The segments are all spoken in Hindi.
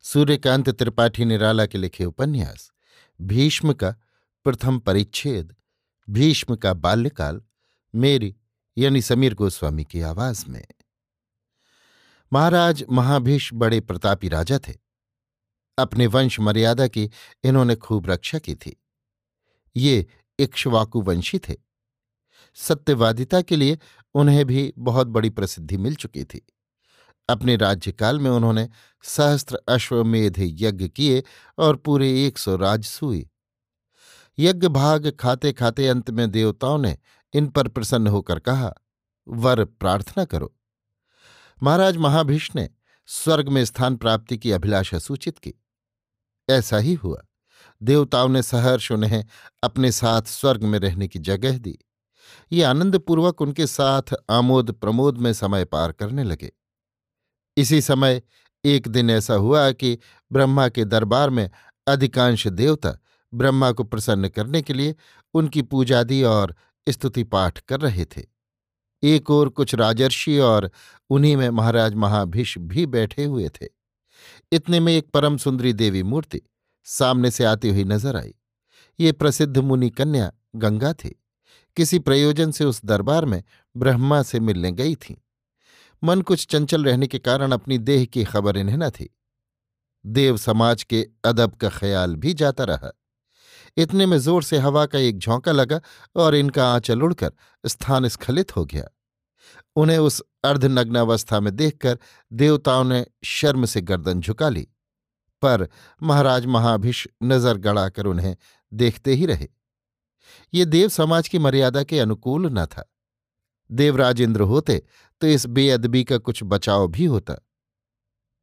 सूर्यकांत त्रिपाठी निराला के लिखे उपन्यास, भीष्म का प्रथम परिच्छेद, भीष्म का बाल्यकाल, मेरी यानी समीर गोस्वामी की आवाज़ में। महाराज महाभीष बड़े प्रतापी राजा थे। अपने वंश मर्यादा की इन्होंने खूब रक्षा की थी। ये इक्ष्वाकु वंशी थे। सत्यवादिता के लिए उन्हें भी बहुत बड़ी प्रसिद्धि मिल चुकी थी। अपने राज्यकाल में उन्होंने सहस्त्र अश्वमेध यज्ञ किए और पूरे एक सौ राज राजसूई यज्ञ भाग खाते खाते अंत में देवताओं ने इन पर प्रसन्न होकर कहा, वर प्रार्थना करो। महाराज महाभीष ने स्वर्ग में स्थान प्राप्ति की अभिलाषा सूचित की। ऐसा ही हुआ। देवताओं ने सहर्ष उन्हें अपने साथ स्वर्ग में रहने की जगह दी। ये आनंदपूर्वक उनके साथ आमोद प्रमोद में समय पार करने लगे। इसी समय एक दिन ऐसा हुआ कि ब्रह्मा के दरबार में अधिकांश देवता ब्रह्मा को प्रसन्न करने के लिए उनकी पूजादि और स्तुति पाठ कर रहे थे। एक ओर कुछ राजर्षि और उन्हीं में महाराज महाभीष भी बैठे हुए थे। इतने में एक परम सुंदरी देवी मूर्ति सामने से आती हुई नज़र आई। ये प्रसिद्ध मुनि कन्या गंगा थी। किसी प्रयोजन से उस दरबार में ब्रह्मा से मिलने गई थी। मन कुछ चंचल रहने के कारण अपनी देह की खबर इन्हें न थी। देव समाज के अदब का ख्याल भी जाता रहा। इतने में ज़ोर से हवा का एक झोंका लगा और इनका आंचल उड़कर स्थान स्खलित हो गया। उन्हें उस अर्धनग्नावस्था में देखकर देवताओं ने शर्म से गर्दन झुका ली। पर महाराज महाभिष नज़र गड़ाकर उन्हें देखते ही रहे। ये देव समाज की मर्यादा के अनुकूल न था। देवराज इंद्र होते तो इस बेअदबी का कुछ बचाव भी होता।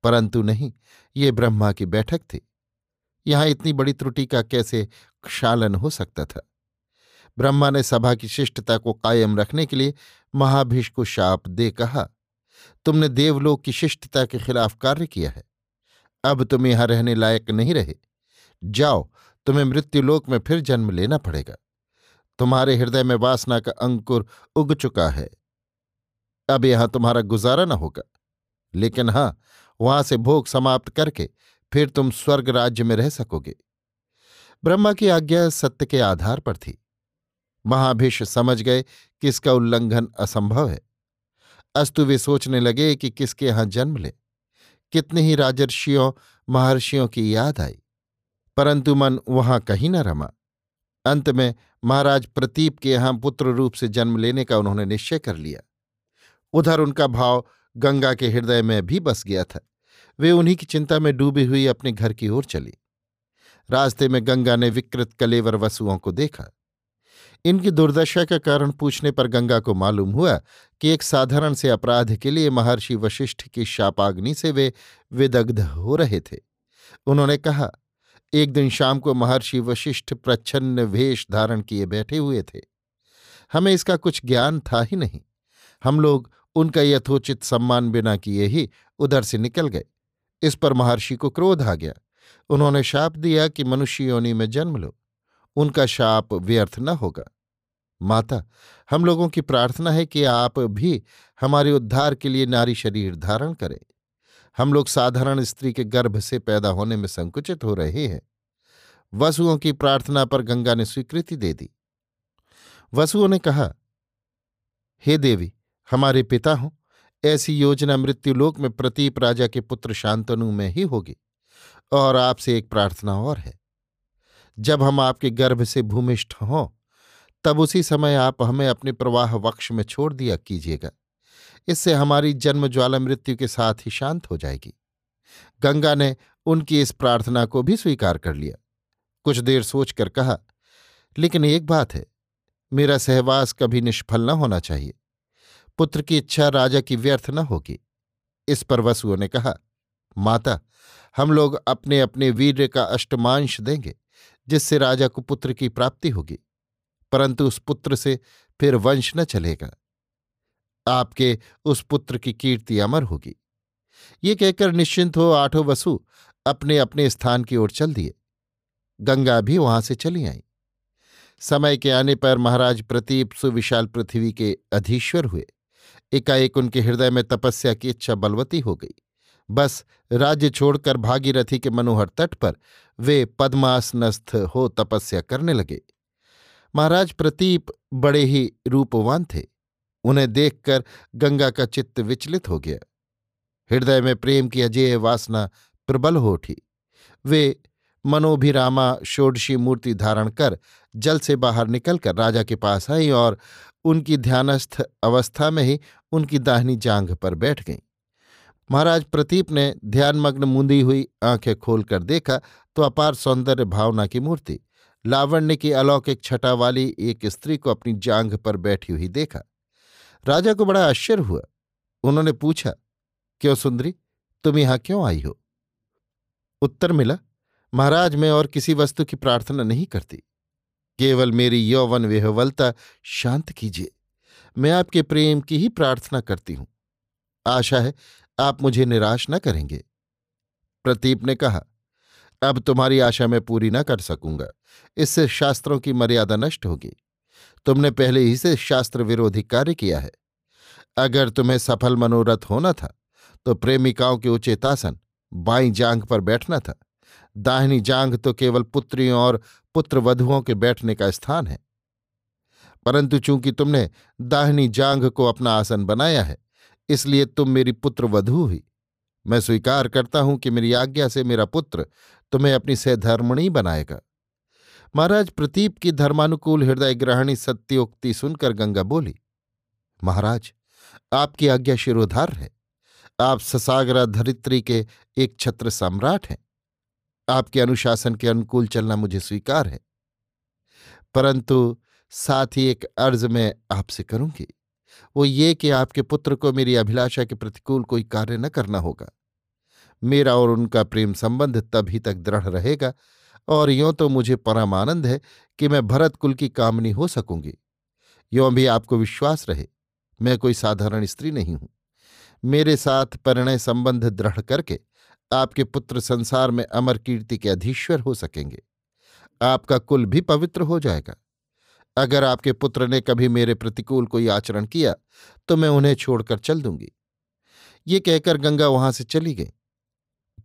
परंतु नहीं, ये ब्रह्मा की बैठक थी। यहाँ इतनी बड़ी त्रुटि का कैसे क्षालन हो सकता था? ब्रह्मा ने सभा की शिष्टता को कायम रखने के लिए महाभीष को शाप दे कहा, तुमने देवलोक की शिष्टता के खिलाफ कार्य किया है। अब तुम यहाँ रहने लायक नहीं रहे। जाओ, तुम्हें मृत्युलोक में फिर जन्म लेना पड़ेगा। तुम्हारे हृदय में वासना का अंकुर उग चुका है। अब यहाँ तुम्हारा गुजारा न होगा। लेकिन हाँ, वहाँ से भोग समाप्त करके फिर तुम स्वर्ग राज्य में रह सकोगे। ब्रह्मा की आज्ञा सत्य के आधार पर थी। महाभिष समझ गए कि इसका उल्लंघन असंभव है। अस्तु वे सोचने लगे कि किसके यहाँ जन्म ले। कितने ही राजर्षियों, महर्षियों की याद आई। परंतु मन वहाँ कहीं न रमा। अंत में महाराज प्रतीप के यहाँ पुत्र रूप से जन्म लेने का उन्होंने निश्चय कर लिया। उधर उनका भाव गंगा के हृदय में भी बस गया था। वे उन्हीं की चिंता में डूबी हुई अपने घर की ओर चली। रास्ते में गंगा ने विकृत कलेवर वसुओं को देखा। इनकी दुर्दशा का कारण पूछने पर गंगा को मालूम हुआ कि एक साधारण से अपराध के लिए महर्षि वशिष्ठ की शापाग्नि से वे विदग्ध हो रहे थे। उन्होंने कहा एक दिन शाम को महर्षि वशिष्ठ प्रच्छन्न वेश धारण किए बैठे हुए थे। हमें इसका कुछ ज्ञान था ही नहीं। हम लोग उनका यथोचित सम्मान बिना किए ही उधर से निकल गए। इस पर महर्षि को क्रोध आ गया। उन्होंने शाप दिया कि मनुष्य योनि में जन्म लो। उनका शाप व्यर्थ न होगा। माता, हम लोगों की प्रार्थना है कि आप भी हमारे उद्धार के लिए नारी शरीर धारण करें। हम लोग साधारण स्त्री के गर्भ से पैदा होने में संकुचित हो रहे हैं। वसुओं की प्रार्थना पर गंगा ने स्वीकृति दे दी। वसुओं ने कहा, हे देवी, हमारे पिता हों, ऐसी योजना मृत्युलोक में प्रतीप राजा के पुत्र शांतनु में ही होगी, और आपसे एक प्रार्थना और है। जब हम आपके गर्भ से भूमिष्ठ हों, तब उसी समय आप हमें अपने प्रवाह वक्ष में छोड़ दिया कीजिएगा। इससे हमारी जन्म ज्वाला मृत्यु के साथ ही शांत हो जाएगी। गंगा ने उनकी इस प्रार्थना को भी स्वीकार कर लिया। कुछ देर सोचकर कहा, लेकिन एक बात है, मेरा सहवास कभी निष्फल न होना चाहिए। पुत्र की इच्छा राजा की व्यर्थ न होगी। इस पर वसुओं ने कहा, माता, हम लोग अपने अपने वीर्य का अष्टमांश देंगे, जिससे राजा को पुत्र की प्राप्ति होगी। परंतु उस पुत्र से फिर वंश न चलेगा। आपके उस पुत्र की कीर्ति अमर होगी। ये कहकर निश्चिंत हो आठों वसु अपने अपने स्थान की ओर चल दिए। गंगा भी वहाँ से चली आई। समय के आने पर महाराज प्रतीप सुविशाल पृथ्वी के अधीश्वर हुए। एकाएक उनके हृदय में तपस्या की इच्छा बलवती हो गई। बस राज्य छोड़कर भागीरथी के मनोहर तट पर वे पद्मासनस्थ हो तपस्या करने लगे। महाराज प्रतीप बड़े ही रूपवान थे। उन्हें देखकर गंगा का चित्त विचलित हो गया। हृदय में प्रेम की अजय वासना प्रबल हो उठी। वे मनोभिरामा षोडशी मूर्ति धारण कर जल से बाहर निकलकर राजा के पास आई और उनकी ध्यानस्थ अवस्था में ही उनकी दाहिनी जांघ पर बैठ गईं। महाराज प्रतीप ने ध्यानमग्न मुंदी हुई आँखें खोलकर देखा तो अपार सौंदर्य भावना की मूर्ति, लावण्य की अलौकिक छटा वाली एक स्त्री को अपनी जांघ पर बैठी हुई देखा। राजा को बड़ा आश्चर्य हुआ। उन्होंने पूछा, क्यों सुंदरी, तुम यहाँ क्यों आई हो? उत्तर मिला, महाराज, मैं और किसी वस्तु की प्रार्थना नहीं करती। केवल मेरी यौवन विहवलता शांत कीजिए। मैं आपके प्रेम की ही प्रार्थना करती हूँ। आशा है आप मुझे निराश न करेंगे। प्रतीप ने कहा, अब तुम्हारी आशा मैं पूरी न कर सकूँगा। इससे शास्त्रों की मर्यादा नष्ट होगी। तुमने पहले ही से शास्त्र विरोधी कार्य किया है। अगर तुम्हें सफल मनोरथ होना था तो प्रेमिकाओं के उचित आसन बाई जांग पर बैठना था। दाहिनी जांग तो केवल पुत्रियों और पुत्र वधुओं के बैठने का स्थान है। परंतु चूँकि तुमने दाहिनी जांग को अपना आसन बनाया है, इसलिए तुम मेरी पुत्र वधु हुई मैं स्वीकार करता हूँ कि मेरी आज्ञा से मेरा पुत्र तुम्हें अपनी सहधर्मणी बनाएगा। महाराज प्रतीप की धर्मानुकूल हृदय ग्रहणी सत्योक्ति सुनकर गंगा बोली, महाराज, आपकी आज्ञा शिरोधार है। आप ससागरा धरित्री के एक छत्र सम्राट हैं। आपके अनुशासन के अनुकूल चलना मुझे स्वीकार है। परंतु साथ ही एक अर्ज़ मैं आपसे करूँगी। वो ये कि आपके पुत्र को मेरी अभिलाषा के प्रतिकूल कोई कार्य न करना होगा। मेरा और उनका प्रेम संबंध तभी तक दृढ़ रहेगा और यों तो मुझे परम आनंद है कि मैं भरत कुल की कामनी हो सकूँगी। यों भी आपको विश्वास रहे, मैं कोई साधारण स्त्री नहीं हूँ। मेरे साथ परिणय संबंध दृढ़ करके आपके पुत्र संसार में अमर कीर्ति के अधीश्वर हो सकेंगे। आपका कुल भी पवित्र हो जाएगा। अगर आपके पुत्र ने कभी मेरे प्रतिकूल कोई आचरण किया तो मैं उन्हें छोड़कर चल दूँगी। ये कहकर गंगा वहाँ से चली गई।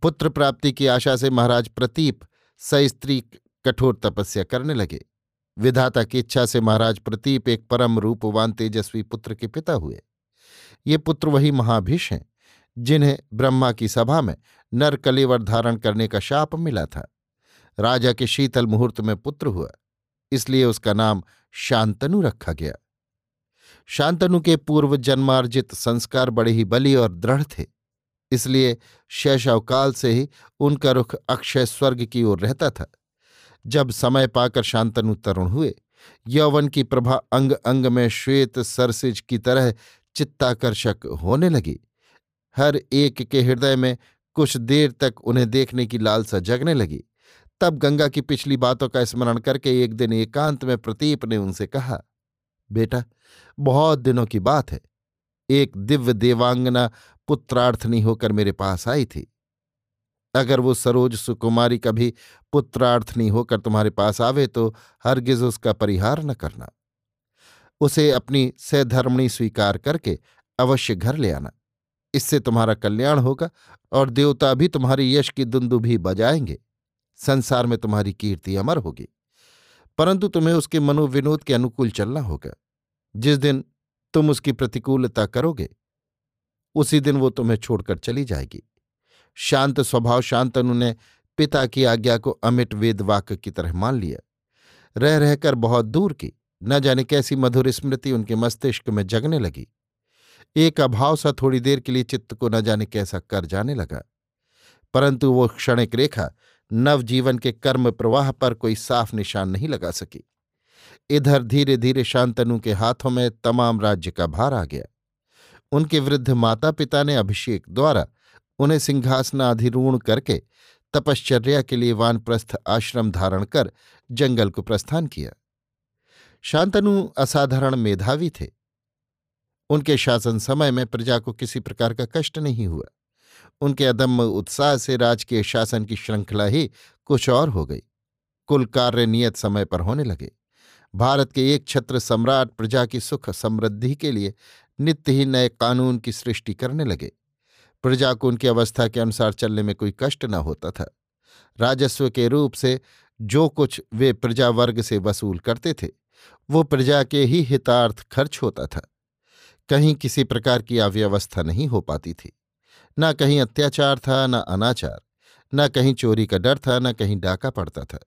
पुत्र प्राप्ति की आशा से महाराज प्रतीप सस्त्री कठोर तपस्या करने लगे। विधाता की इच्छा से महाराज प्रतीप एक परम रूपवान, तेजस्वी पुत्र के पिता हुए। ये पुत्र वही महाभिष हैं, जिन्हें ब्रह्मा की सभा में नर कलेवर धारण करने का शाप मिला था। राजा के शीतल मुहूर्त में पुत्र हुआ, इसलिए उसका नाम शांतनु रखा गया। शांतनु के पूर्व जन्मार्जित संस्कार बड़े ही बली और दृढ़ थे। इसलिए शैशवकाल से ही उनका रुख अक्षय स्वर्ग की ओर रहता था। जब समय पाकर शांतनु तरुण हुए, यौवन की प्रभा अंग अंग में श्वेत सरसिज की तरह चित्ताकर्षक होने लगी। हर एक के हृदय में कुछ देर तक उन्हें देखने की लालसा जगने लगी। तब गंगा की पिछली बातों का स्मरण करके एक दिन एकांत में प्रतीप ने उनसे कहा, बेटा, बहुत दिनों की बात है। एक दिव्य देवांगना पुत्रार्थनी होकर मेरे पास आई थी। अगर वो सरोज सुकुमारी कभी पुत्रार्थनी होकर तुम्हारे पास आवे तो हरगिज उसका परिहार न करना। उसे अपनी सधर्मणी स्वीकार करके अवश्य घर ले आना। इससे तुम्हारा कल्याण होगा और देवता भी तुम्हारी यश की दुंदु भी बजाएँगे। संसार में तुम्हारी कीर्ति अमर होगी। परंतु तुम्हें उसके मनोविनोद के अनुकूल चलना होगा। जिस दिन तुम उसकी प्रतिकूलता करोगे। उसी दिन वो तुम्हें छोड़कर चली जाएगी। शांत स्वभाव शांतनु ने पिता की आज्ञा को अमिट वेद वाक्य की तरह मान लिया। रह, रहकर बहुत दूर की, न जाने कैसी मधुर स्मृति उनके मस्तिष्क में जगने लगी। एक अभाव सा थोड़ी देर के लिए चित्त को न जाने कैसा कर जाने लगा। परंतु वो क्षणिक रेखा नवजीवन के कर्म प्रवाह पर कोई साफ़ निशान नहीं लगा सकी। इधर धीरे धीरे शांतनु के हाथों में तमाम राज्य का भार आ गया। उनके वृद्ध माता पिता ने अभिषेक द्वारा उन्हें सिंहासनाधिरूण करके तपश्चर्या के लिए वानप्रस्थ आश्रम धारण कर जंगल को प्रस्थान किया। शांतनु असाधारण मेधावी थे। उनके शासन समय में प्रजा को किसी प्रकार का कष्ट नहीं हुआ। उनके अदम्य उत्साह से राजकीय शासन की श्रृंखला ही कुछ और हो गई। कुल कार्य नियत समय पर होने लगे। भारत के एक छत्र सम्राट प्रजा की सुख समृद्धि के लिए नित्य ही नए कानून की सृष्टि करने लगे। प्रजा को उनकी अवस्था के अनुसार चलने में कोई कष्ट न होता था। राजस्व के रूप से जो कुछ वे प्रजा वर्ग से वसूल करते थे, वो प्रजा के ही हितार्थ खर्च होता था। कहीं किसी प्रकार की अव्यवस्था नहीं हो पाती थी। न कहीं अत्याचार था, न अनाचार। न कहीं चोरी का डर था, न कहीं डाका पड़ता था।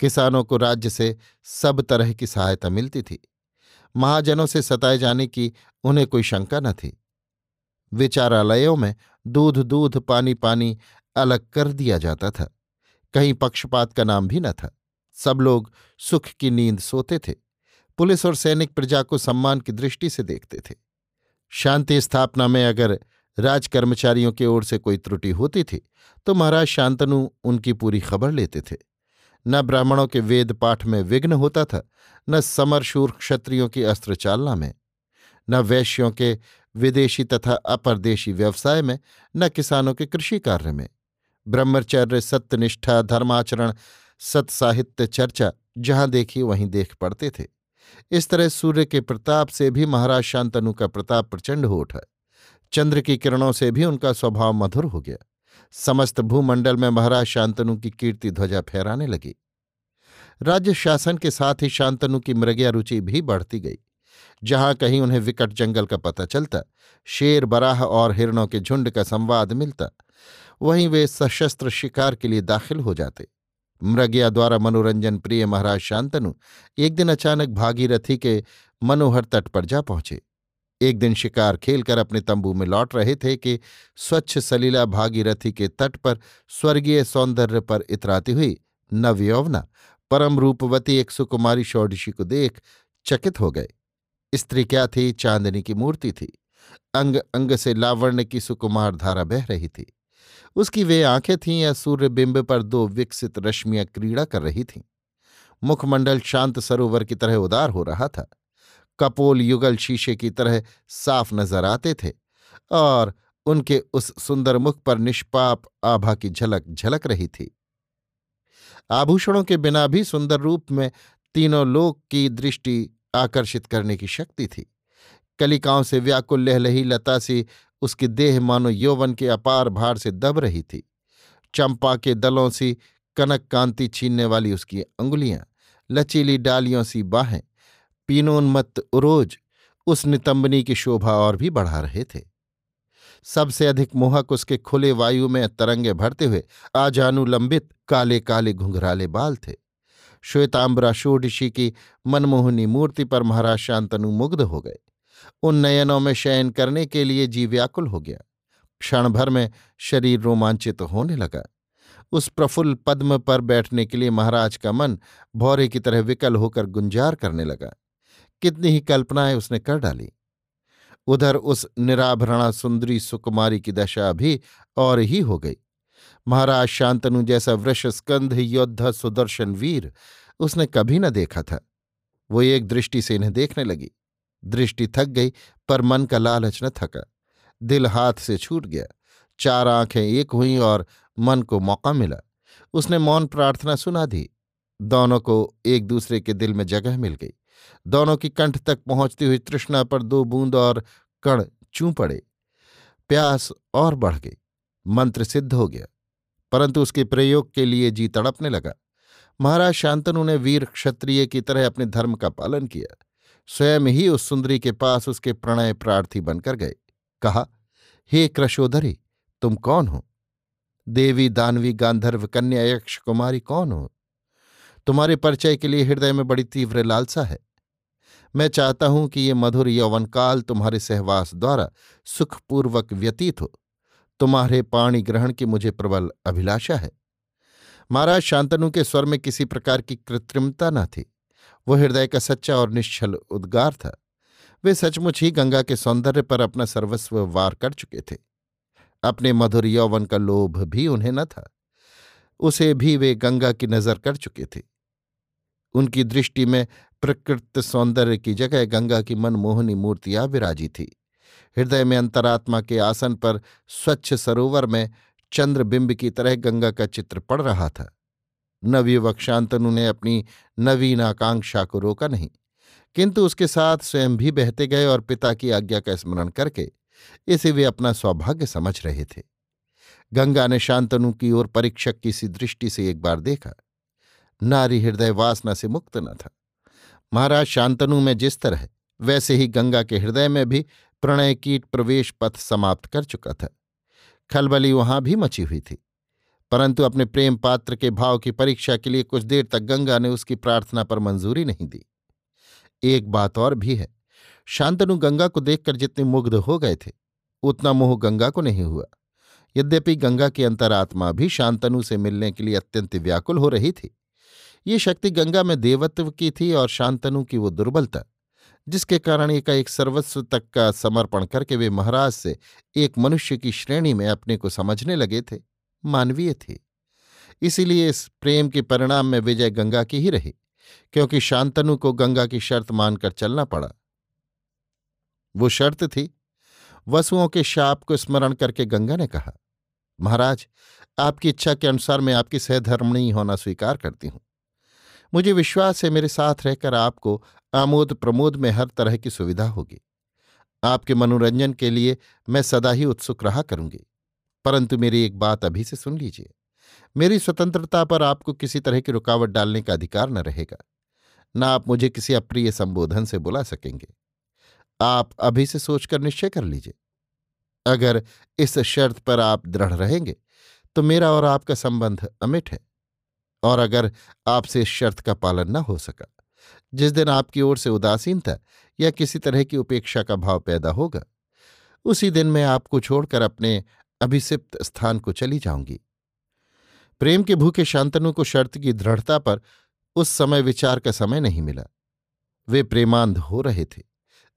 किसानों को राज्य से सब तरह की सहायता मिलती थी। महाजनों से सताए जाने की उन्हें कोई शंका न थी। विचारालयों में दूध दूध पानी पानी अलग कर दिया जाता था। कहीं पक्षपात का नाम भी न था। सब लोग सुख की नींद सोते थे। पुलिस और सैनिक प्रजा को सम्मान की दृष्टि से देखते थे। शांति स्थापना में अगर राजकर्मचारियों की ओर से कोई त्रुटि होती थी तो महाराज शांतनु उनकी पूरी खबर लेते थे। न ब्राह्मणों के वेद पाठ में विघ्न होता था, न समरशूर क्षत्रियों की अस्त्र चालना में, न वैश्यों के विदेशी तथा अपरदेशी व्यवसाय में, न किसानों के कृषि कार्य में। ब्रह्मचर्य, सत्यनिष्ठा, धर्माचरण, सत्साहित्य चर्चा जहाँ देखी वहीं देख पड़ते थे। इस तरह सूर्य के प्रताप से भी महाराज शांतनु का प्रताप प्रचंड हो उठा। चंद्र की किरणों से भी उनका स्वभाव मधुर हो गया। समस्त भूमंडल में महाराज शांतनु की कीर्ति ध्वजा फहराने लगी। राज्य शासन के साथ ही शांतनु की मृगया रुचि भी बढ़ती गई। जहाँ कहीं उन्हें विकट जंगल का पता चलता, शेर, बराह और हिरणों के झुंड का संवाद मिलता, वहीं वे सशस्त्र शिकार के लिए दाखिल हो जाते। मृग्या द्वारा मनोरंजन प्रिय महाराज शांतनु एक दिन अचानक भागीरथी के मनोहर तट पर जा पहुँचे। एक दिन शिकार खेलकर अपने तंबू में लौट रहे थे कि स्वच्छ सलीला भागीरथी के तट पर स्वर्गीय सौंदर्य पर इतराती हुई नवयौवना परम रूपवती एक सुकुमारी षोडशी को देख चकित हो गए स्त्री क्या थी? चांदनी की मूर्ति थी। अंग अंग से लावण्य की सुकुमार धारा बह रही थी। उसकी वे आँखें थीं या सूर्यबिंब पर दो विकसित रश्मियाँ क्रीड़ा कर रही थीं। मुखमंडल शांत सरोवर की तरह उदार हो रहा था। कपोल युगल शीशे की तरह साफ़ नज़र आते थे और उनके उस सुंदर मुख पर निष्पाप आभा की झलक झलक रही थी। आभूषणों के बिना भी सुंदर रूप में तीनों लोक की दृष्टि आकर्षित करने की शक्ति थी। कलिकाओं से व्याकुल लहलही लता सी उसकी देह मानो यौवन के अपार भार से दब रही थी। चंपा के दलों सी कनक कांति छीनने वाली उसकी अंगुलियाँ, लचीली डालियों सी बाहें पीनोन्मत्त उरोज उस नितंबनी की शोभा और भी बढ़ा रहे थे। सबसे अधिक मोहक उसके खुले वायु में तरंगे भरते हुए आजानुलंबित काले काले घुंघराले बाल थे। श्वेतांबरा षोडशी की मनमोहनी मूर्ति पर महाराज शांतनु मुग्ध हो गए। उन नयनों में शयन करने के लिए जी व्याकुल हो गया। क्षण भर में शरीर रोमांचित तो होने लगा। उस प्रफुल्ल पद्म पर बैठने के लिए महाराज का मन भौरे की तरह विकल होकर गुंजार करने लगा। कितनी ही कल्पनाएँ उसने कर डाली। उधर उस निराभरणा सुंदरी सुकुमारी की दशा भी और ही हो गई। महाराज शांतनु जैसा वृषस्कंध योद्धा सुदर्शन वीर उसने कभी न देखा था। वो एक दृष्टि से इन्हें देखने लगी। दृष्टि थक गई, पर मन का लालच न थका। दिल हाथ से छूट गया। चार आँखें एक हुईं और मन को मौका मिला। उसने मौन प्रार्थना सुना दी। दोनों को एक दूसरे के दिल में जगह मिल गई। दोनों की कंठ तक पहुँचती हुई तृष्णा पर दो बूंद और कण चू पड़े। प्यास और बढ़ गई। मंत्र सिद्ध हो गया। परंतु उसके प्रयोग के लिए जी तड़पने लगा। महाराज शांतनु ने वीर क्षत्रिय की तरह अपने धर्म का पालन किया। स्वयं ही उस सुंदरी के पास उसके प्रणय प्रार्थी बनकर गए। कहा, हे कृशोधरी तुम कौन हो? देवी दानवी गांधर्व कन्या यक्ष कुमारी कौन हो? तुम्हारे परिचय के लिए हृदय में बड़ी तीव्र लालसा है। मैं चाहता हूँ कि ये मधुर यौवन काल तुम्हारे सहवास द्वारा सुखपूर्वक व्यतीत हो। तुम्हारे पाणी ग्रहण की मुझे प्रबल अभिलाषा है। महाराज शांतनु के स्वर में किसी प्रकार की कृत्रिमता न थी। वह हृदय का सच्चा और निश्चल उद्गार था। वे सचमुच ही गंगा के सौंदर्य पर अपना सर्वस्व वार कर चुके थे। अपने मधुर यौवन का लोभ भी उन्हें न था। उसे भी वे गंगा की नज़र कर चुके थे। उनकी दृष्टि में प्रकृत सौंदर्य की जगह गंगा की मनमोहनी मूर्तियाँ विराजी थी। हृदय में अंतरात्मा के आसन पर स्वच्छ सरोवर में चंद्रबिंब की तरह गंगा का चित्र पड़ रहा था। नवयुवक शांतनु ने अपनी नवीन आकांक्षा को रोका नहीं, किंतु उसके साथ स्वयं भी बहते गए और पिता की आज्ञा का स्मरण करके इसे वे अपना सौभाग्य समझ रहे थे। गंगा ने शांतनु की ओर परीक्षक की सी दृष्टि से एक बार देखा। नारी हृदय वासना से मुक्त न था। महाराज शांतनु में जिस तरह, वैसे ही गंगा के हृदय में भी प्रणय कीट प्रवेश पथ समाप्त कर चुका था। खलबली वहाँ भी मची हुई थी। परंतु अपने प्रेम पात्र के भाव की परीक्षा के लिए कुछ देर तक गंगा ने उसकी प्रार्थना पर मंजूरी नहीं दी। एक बात और भी है, शांतनु गंगा को देखकर जितने मुग्ध हो गए थे, उतना मोह गंगा को नहीं हुआ। यद्यपि गंगा की अंतरात्मा भी शांतनु से मिलने के लिए अत्यंत व्याकुल हो रही थी। ये शक्ति गंगा में देवत्व की थी और शांतनु की वो दुर्बलता, जिसके कारण एक सर्वस्व तक का समर्पण करके वे महाराज से एक मनुष्य की श्रेणी में अपने को समझने लगे थे, मानवीय थे। इसीलिए इस प्रेम के परिणाम में विजय गंगा की ही रही, क्योंकि शांतनु को गंगा की शर्त मानकर चलना पड़ा। वो शर्त थी, वसुओं के शाप को स्मरण करके गंगा ने कहा, महाराज, आपकी इच्छा के अनुसार मैं आपकी सहधर्मणी होना स्वीकार करती हूँ। मुझे विश्वास है मेरे साथ रहकर आपको आमोद प्रमोद में हर तरह की सुविधा होगी। आपके मनोरंजन के लिए मैं सदा ही उत्सुक रहा करूँगी। परंतु मेरी एक बात अभी से सुन लीजिए। मेरी स्वतंत्रता पर आपको किसी तरह की रुकावट डालने का अधिकार न रहेगा। न आप मुझे किसी अप्रिय संबोधन से बुला सकेंगे। आप अभी से सोचकर निश्चय कर लीजिए। अगर इस शर्त पर आप दृढ़ रहेंगे तो मेरा और आपका संबंध अमिट है। और अगर आपसे इस शर्त का पालन न हो सका, जिस दिन आपकी ओर से उदासीनता या किसी तरह की उपेक्षा का भाव पैदा होगा, उसी दिन मैं आपको छोड़कर अपने अभिसिप्त स्थान को चली जाऊँगी। प्रेम के भूखे शांतनु को शर्त की दृढ़ता पर उस समय विचार का समय नहीं मिला। वे प्रेमांध हो रहे थे।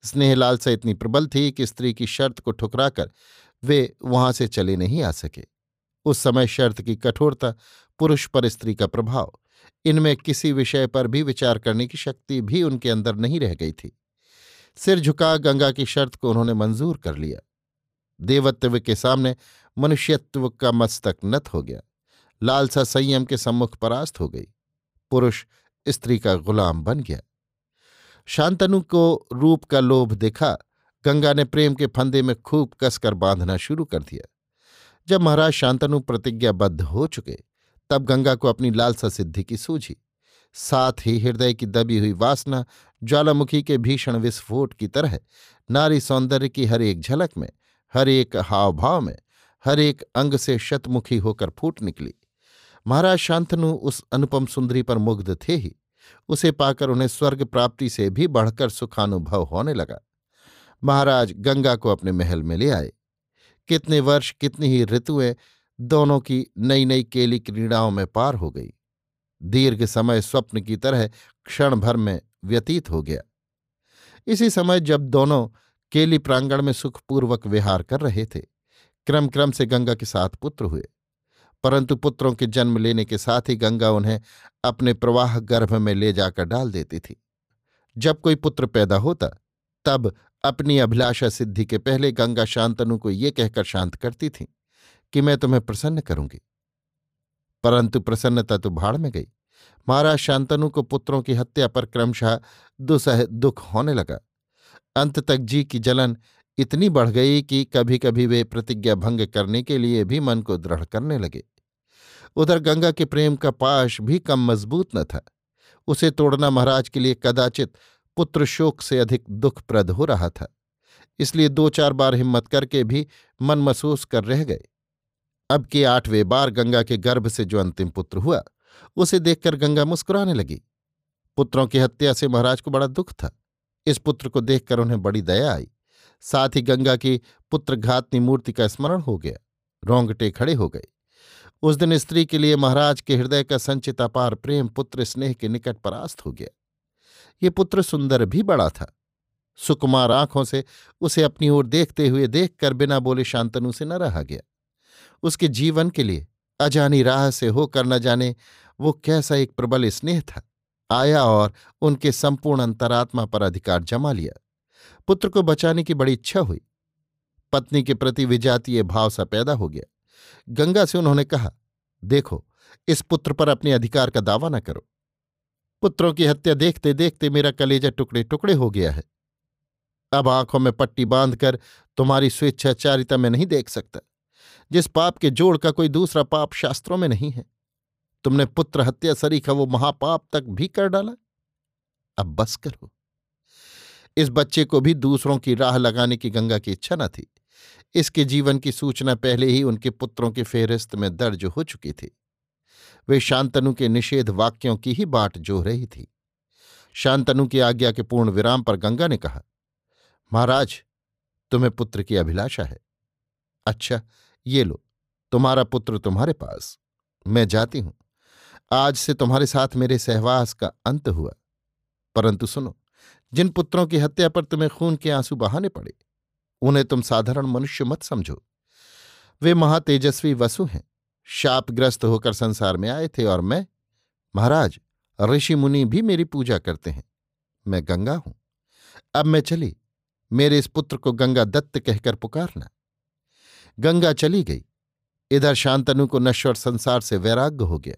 स्नेह लालसा इतनी प्रबल थी कि स्त्री की शर्त को ठुकराकर वे वहाँ से चले नहीं आ सके। उस समय शर्त की कठोरता, पुरुष पर स्त्री का प्रभाव, इनमें किसी विषय पर भी विचार करने की शक्ति भी उनके अंदर नहीं रह गई थी। सिर झुका गंगा की शर्त को उन्होंने मंजूर कर लिया। देवत्व के सामने मनुष्यत्व का मस्तक नत हो गया। लालसा संयम के सम्मुख परास्त हो गई। पुरुष स्त्री का गुलाम बन गया। शांतनु को रूप का लोभ देखा, गंगा ने प्रेम के फंदे में खूब कसकर बांधना शुरू कर दिया। जब महाराज शांतनु प्रतिज्ञाबद्ध हो चुके, तब गंगा को अपनी लालसा सिद्धि की सूझी। साथ ही हृदय की दबी हुई वासना, ज्वालामुखी के भीषण विस्फोट की तरह, नारी सौंदर्य की हर एक झलक में, हर एक हाव भाव में, हर एक अंग से शतमुखी होकर फूट निकली। महाराज शांतनु उस अनुपम सुंदरी पर मुग्ध थे ही। उसे पाकर उन्हें स्वर्ग प्राप्ति से भी बढ़कर सुखानुभव होने लगा। महाराज गंगा को अपने महल में ले आए। कितने वर्ष, कितनी ही ऋतुएँ दोनों की नई नई केली क्रीड़ाओं में पार हो गई। दीर्घ समय स्वप्न की तरह क्षण भर में व्यतीत हो गया। इसी समय जब दोनों केली प्रांगण में सुखपूर्वक विहार कर रहे थे क्रम क्रम से गंगा के साथ पुत्र हुए। परंतु पुत्रों के जन्म लेने के साथ ही गंगा उन्हें अपने प्रवाह गर्भ में ले जाकर डाल देती थी। जब कोई पुत्र पैदा होता, तब अपनी अभिलाषा सिद्धि के पहले गंगा शांतनु को ये कहकर शांत करती थी कि मैं तुम्हें प्रसन्न करूँगी। परंतु प्रसन्नता तो भाड़ में गई। महाराज शांतनु को पुत्रों की हत्या पर क्रमशः दुसह दुख होने लगा। अंत तक जी की जलन इतनी बढ़ गई कि कभी कभी वे प्रतिज्ञा भंग करने के लिए भी मन को दृढ़ करने लगे। उधर गंगा के प्रेम का पाश भी कम मज़बूत न था। उसे तोड़ना महाराज के लिए कदाचित पुत्र शोक से अधिक दुखप्रद हो रहा था, इसलिए दो चार बार हिम्मत करके भी मन महसूस कर रह गए। अब के आठवें बार गंगा के गर्भ से जो अंतिम पुत्र हुआ, उसे देखकर गंगा मुस्कुराने लगी। पुत्रों की हत्या से महाराज को बड़ा दुख था। इस पुत्र को देखकर उन्हें बड़ी दया आई। साथ ही गंगा की पुत्रघातनी मूर्ति का स्मरण हो गया। रोंगटे खड़े हो गए। उस दिन स्त्री के लिए महाराज के हृदय का संचित अपार प्रेम पुत्र स्नेह के निकट परास्त हो गया। ये पुत्र सुंदर भी बड़ा था। सुकुमार आँखों से उसे अपनी ओर देखते हुए देखकर बिना बोले शांतनु से न रहा गया। उसके जीवन के लिए अजानी राह से होकर न जाने वो कैसा एक प्रबल स्नेह था। आया और उनके संपूर्ण अंतरात्मा पर अधिकार जमा लिया। पुत्र को बचाने की बड़ी इच्छा हुई। पत्नी के प्रति विजातीय भाव सा पैदा हो गया। गंगा से उन्होंने कहा, देखो, इस पुत्र पर अपने अधिकार का दावा न करो। पुत्रों की हत्या देखते देखते मेरा कलेजा टुकड़े टुकड़े हो गया है। अब आँखों में पट्टी बांधकर तुम्हारी स्वेच्छाचारिता में नहीं देख सकता, जिस पाप के जोड़ का कोई दूसरा पाप शास्त्रों में नहीं है। तुमने पुत्र हत्या सरीखा वो महापाप तक भी कर डाला? अब बस करो। इस बच्चे को भी दूसरों की राह लगाने की गंगा की इच्छा न थी। इसके जीवन की सूचना पहले ही उनके पुत्रों की फेहरिस्त में दर्ज हो चुकी थी। वे शांतनु के निषेध वाक्यों की ही बाट जो रही थी। शांतनु की आज्ञा के पूर्ण विराम पर गंगा ने कहा, महाराज, तुम्हें पुत्र की अभिलाषा है। अच्छा ये लो, तुम्हारा पुत्र तुम्हारे पास। मैं जाती हूँ। आज से तुम्हारे साथ मेरे सहवास का अंत हुआ। परंतु सुनो, जिन पुत्रों की हत्या पर तुम्हें खून के आँसू बहाने पड़े, उन्हें तुम साधारण मनुष्य मत समझो। वे महातेजस्वी वसु हैं। शापग्रस्त होकर संसार में आए थे और मैं, महाराज, ऋषि मुनि भी मेरी पूजा करते हैं। मैं गंगा हूँ। अब मैं चली। मेरे इस पुत्र को गंगा दत्त कहकर पुकारना। गंगा चली गई। इधर शांतनु को नश्वर संसार से वैराग्य हो गया।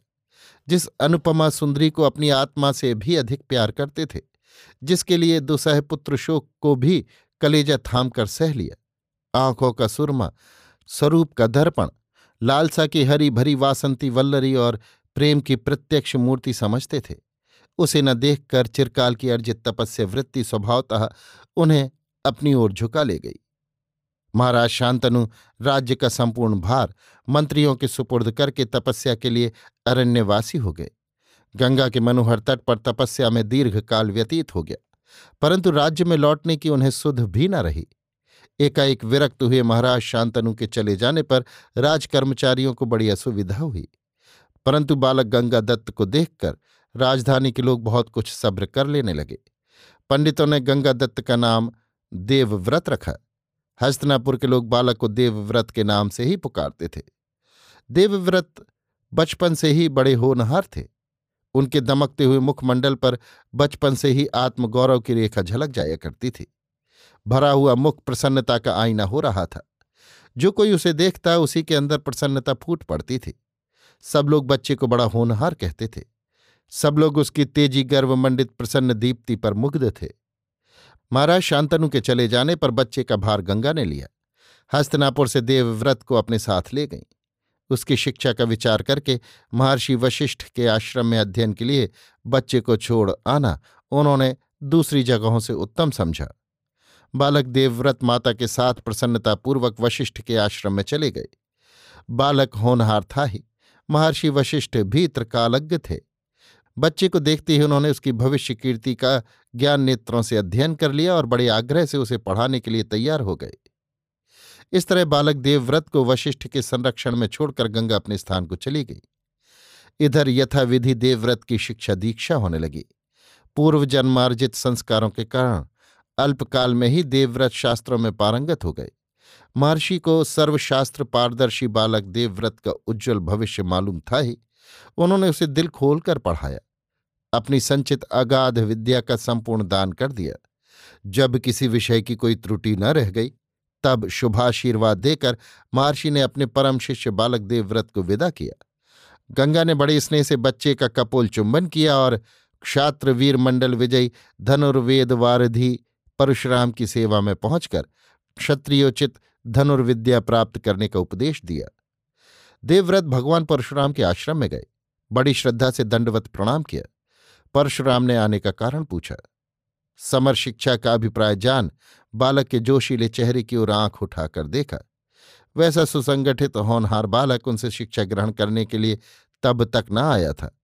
जिस अनुपमा सुंदरी को अपनी आत्मा से भी अधिक प्यार करते थे, जिसके लिए दुसह पुत्र शोक को भी कलेजा थाम कर सह लिया। आँखों का सुरमा स्वरूप का दर्पण लालसा की हरी भरी वासंती वल्लरी और प्रेम की प्रत्यक्ष मूर्ति समझते थे। उसे न देखकर चिरकाल की अर्जित तपस्या वृत्ति स्वभावतः उन्हें अपनी ओर झुका ले गई। महाराज शांतनु, राज्य का संपूर्ण भार मंत्रियों के सुपुर्द करके तपस्या के लिए अरण्यवासी हो गए। गंगा के मनोहर तट पर तपस्या में दीर्घकाल व्यतीत हो गया, परंतु राज्य में लौटने की उन्हें सुध भी न रही। एकाएक विरक्त हुए महाराज शांतनु के चले जाने पर राजकर्मचारियों को बड़ी असुविधा हुई। परंतु बालक गंगा दत्त को देखकर राजधानी के लोग बहुत कुछ सब्र कर लेने लगे। पंडितों ने गंगा दत्त का नाम देवव्रत रखा। हस्तनापुर के लोग बालक को देवव्रत के नाम से ही पुकारते थे। देवव्रत बचपन से ही बड़े होनहार थे। उनके दमकते हुए मुखमंडल पर बचपन से ही आत्मगौरव की रेखा झलक जाया करती थी। भरा हुआ मुख प्रसन्नता का आईना हो रहा था। जो कोई उसे देखता, उसी के अंदर प्रसन्नता फूट पड़ती थी। सब लोग बच्चे को बड़ा होनहार कहते थे। सब लोग उसकी तेज़ी गर्व मंडित प्रसन्न दीप्ति पर मुग्ध थे। महाराज शांतनु के चले जाने पर बच्चे का भार गंगा ने लिया। हस्तनापुर से देवव्रत को अपने साथ ले गई। उसकी शिक्षा का विचार करके महर्षि वशिष्ठ के आश्रम में अध्ययन के लिए बच्चे को छोड़ आना उन्होंने दूसरी जगहों से उत्तम समझा। बालक देवव्रत माता के साथ प्रसन्नतापूर्वक वशिष्ठ के आश्रम में चले गए। बालक होनहार था ही। महर्षि वशिष्ठ भी त्रिकालज्ञ थे। बच्चे को देखते ही उन्होंने उसकी भविष्य कीर्ति का ज्ञान नेत्रों से अध्ययन कर लिया और बड़े आग्रह से उसे पढ़ाने के लिए तैयार हो गए। इस तरह बालक देवव्रत को वशिष्ठ के संरक्षण में छोड़कर गंगा अपने स्थान को चली गई। इधर यथाविधि देवव्रत की शिक्षा दीक्षा होने लगी। पूर्व जन्मार्जित संस्कारों के कारण अल्पकाल में ही देवव्रत शास्त्रों में पारंगत हो गए। महर्षि को सर्वशास्त्र पारदर्शी बालक देवव्रत का उज्ज्वल भविष्य मालूम था ही। उन्होंने उसे दिल खोलकर पढ़ाया। अपनी संचित अगाध विद्या का संपूर्ण दान कर दिया। जब किसी विषय की कोई त्रुटि न रह गई, तब शुभाशीर्वाद देकर महर्षि ने अपने परम शिष्य बालक देवव्रत को विदा किया। गंगा ने बड़े स्नेह से बच्चे का कपोल चुंबन किया और क्षात्र वीर मंडल विजयी धनुर्वेद वारधि परशुराम की सेवा में पहुंचकर क्षत्रियोचित धनुर्विद्या प्राप्त करने का उपदेश दिया। देवव्रत भगवान परशुराम के आश्रम में गए। बड़ी श्रद्धा से दंडवत प्रणाम किया। परशुराम ने आने का कारण पूछा। समर शिक्षा का अभिप्राय जान बालक के जोशीले चेहरे की ओर आँख उठाकर देखा। वैसा सुसंगठित होनहार बालक उनसे शिक्षा ग्रहण करने के लिए तब तक न आया था।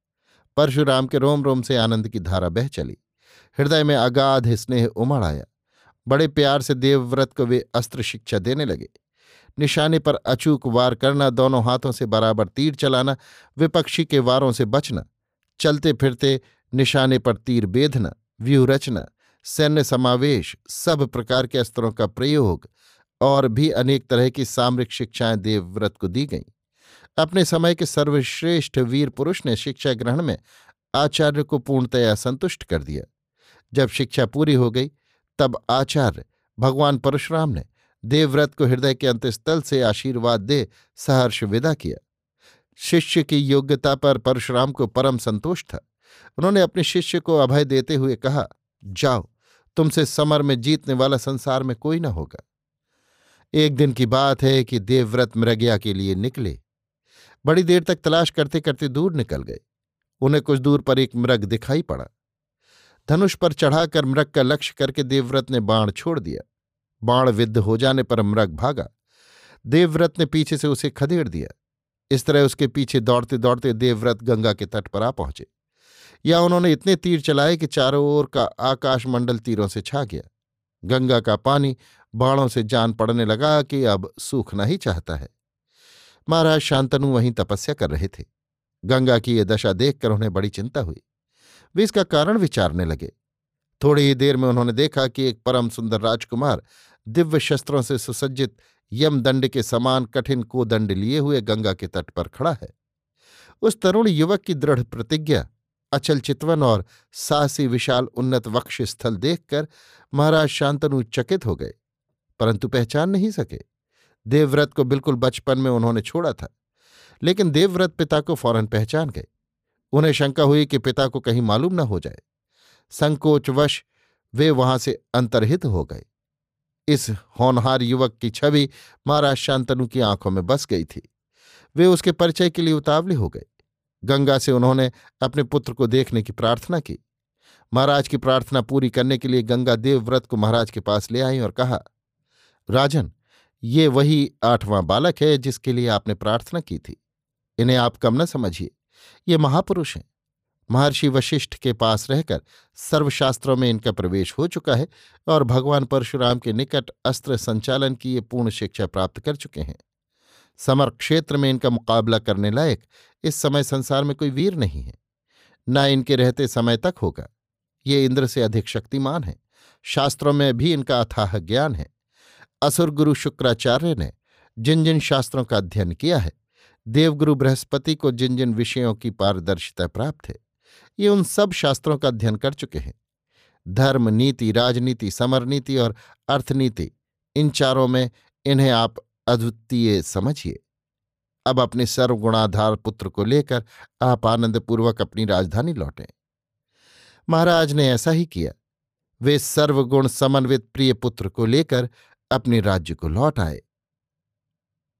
परशुराम के रोम रोम से आनंद की धारा बह चली। हृदय में अगाध स्नेह उमड़ आया। बड़े प्यार से देवव्रत को वे अस्त्र शिक्षा देने लगे। निशाने पर अचूक वार करना, दोनों हाथों से बराबर तीर चलाना, विपक्षी के वारों से बचना चलते फिरते निशाने पर तीर बेधना, व्यूहरचना, सैन्य समावेश, सब प्रकार के अस्त्रों का प्रयोग, और भी अनेक तरह की सामरिक शिक्षाएँ देवव्रत को दी गईं। अपने समय के सर्वश्रेष्ठ वीर पुरुष ने शिक्षा ग्रहण में आचार्य को पूर्णतया संतुष्ट कर दिया। जब शिक्षा पूरी हो गई, तब आचार्य भगवान परशुराम ने देवव्रत को हृदय के अंतस्थल से आशीर्वाद दे सहर्ष विदा किया। शिष्य की योग्यता पर परशुराम को परम संतोष था। उन्होंने अपने शिष्य को अभय देते हुए कहा, जाओ, तुमसे समर में जीतने वाला संसार में कोई न होगा। एक दिन की बात है कि देवव्रत मृगया के लिए निकले। बड़ी देर तक तलाश करते करते दूर निकल गए। उन्हें कुछ दूर पर एक मृग दिखाई पड़ा। धनुष पर चढ़ाकर मृग का लक्ष्य करके देवव्रत ने बाण छोड़ दिया। बाण विद्ध हो जाने पर मृग भागा। देवव्रत ने पीछे से उसे खदेड़ दिया। इस तरह उसके पीछे दौड़ते दौड़ते देवव्रत गंगा के तट पर आ पहुँचे। या उन्होंने इतने तीर चलाए कि चारों ओर का आकाशमंडल तीरों से छा गया। गंगा का पानी बाणों से जान पड़ने लगा कि अब सूखना ही चाहता है। महाराज शांतनु वहीं तपस्या कर रहे थे। गंगा की ये दशा देखकर उन्हें बड़ी चिंता हुई। वे इसका कारण विचारने लगे। थोड़ी ही देर में उन्होंने देखा कि एक परम सुंदर राजकुमार दिव्य शस्त्रों से सुसज्जित यमदंड के समान कठिन कोदंड लिए हुए गंगा के तट पर खड़ा है। उस तरुण युवक की दृढ़ प्रतिज्ञा, अचल चितवन और साहसी विशाल उन्नत वक्ष स्थल देखकर महाराज शांतनु चकित हो गए, परंतु पहचान नहीं सके। देवव्रत को बिल्कुल बचपन में उन्होंने छोड़ा था, लेकिन देवव्रत पिता को फ़ौरन पहचान गए। उन्हें शंका हुई कि पिता को कहीं मालूम न हो जाए। संकोचवश वे वहाँ से अंतर्हित हो गए। इस होनहार युवक की छवि महाराज शांतनु की आँखों में बस गई थी। वे उसके परिचय के लिए उतावले हो गए। गंगा से उन्होंने अपने पुत्र को देखने की प्रार्थना की। महाराज की प्रार्थना पूरी करने के लिए गंगा देवव्रत को महाराज के पास ले आई और कहा, राजन, ये वही आठवां बालक है जिसके लिए आपने प्रार्थना की थी। इन्हें आप कम न समझिए। ये महापुरुष हैं। महर्षि वशिष्ठ के पास रहकर सर्वशास्त्रों में इनका प्रवेश हो चुका है और भगवान परशुराम के निकट अस्त्र संचालन की ये पूर्ण शिक्षा प्राप्त कर चुके हैं। समर क्षेत्र में इनका मुकाबला करने लायक इस समय संसार में कोई वीर नहीं है। न इनके रहते समय तक होगा। ये इंद्र से अधिक शक्तिमान है। शास्त्रों में भी इनका अथाह ज्ञान है। असुर गुरु शुक्राचार्य ने जिन जिन शास्त्रों का अध्ययन किया है देवगुरु बृहस्पति को जिन जिन विषयों की पारदर्शिता प्राप्त है, ये उन सब शास्त्रों का अध्ययन कर चुके हैं। धर्म, नीति, राजनीति, समरनीति और अर्थनीति, इन चारों में इन्हें आप अद्वितीय समझिए। अब अपने सर्वगुणाधार पुत्र को लेकर आप आनंदपूर्वक अपनी राजधानी लौटें। महाराज ने ऐसा ही किया। वे सर्वगुण समन्वित प्रिय पुत्र को लेकर अपने राज्य को लौट आए।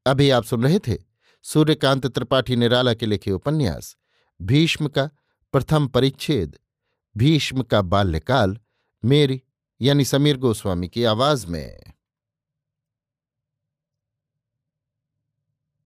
अभी आप सुन रहे थे सूर्यकांत त्रिपाठी निराला के लिखे उपन्यास, भीष्म का प्रथम परिच्छेद, भीष्म का बाल्यकाल, मेरी यानी समीर गोस्वामी की आवाज़ में।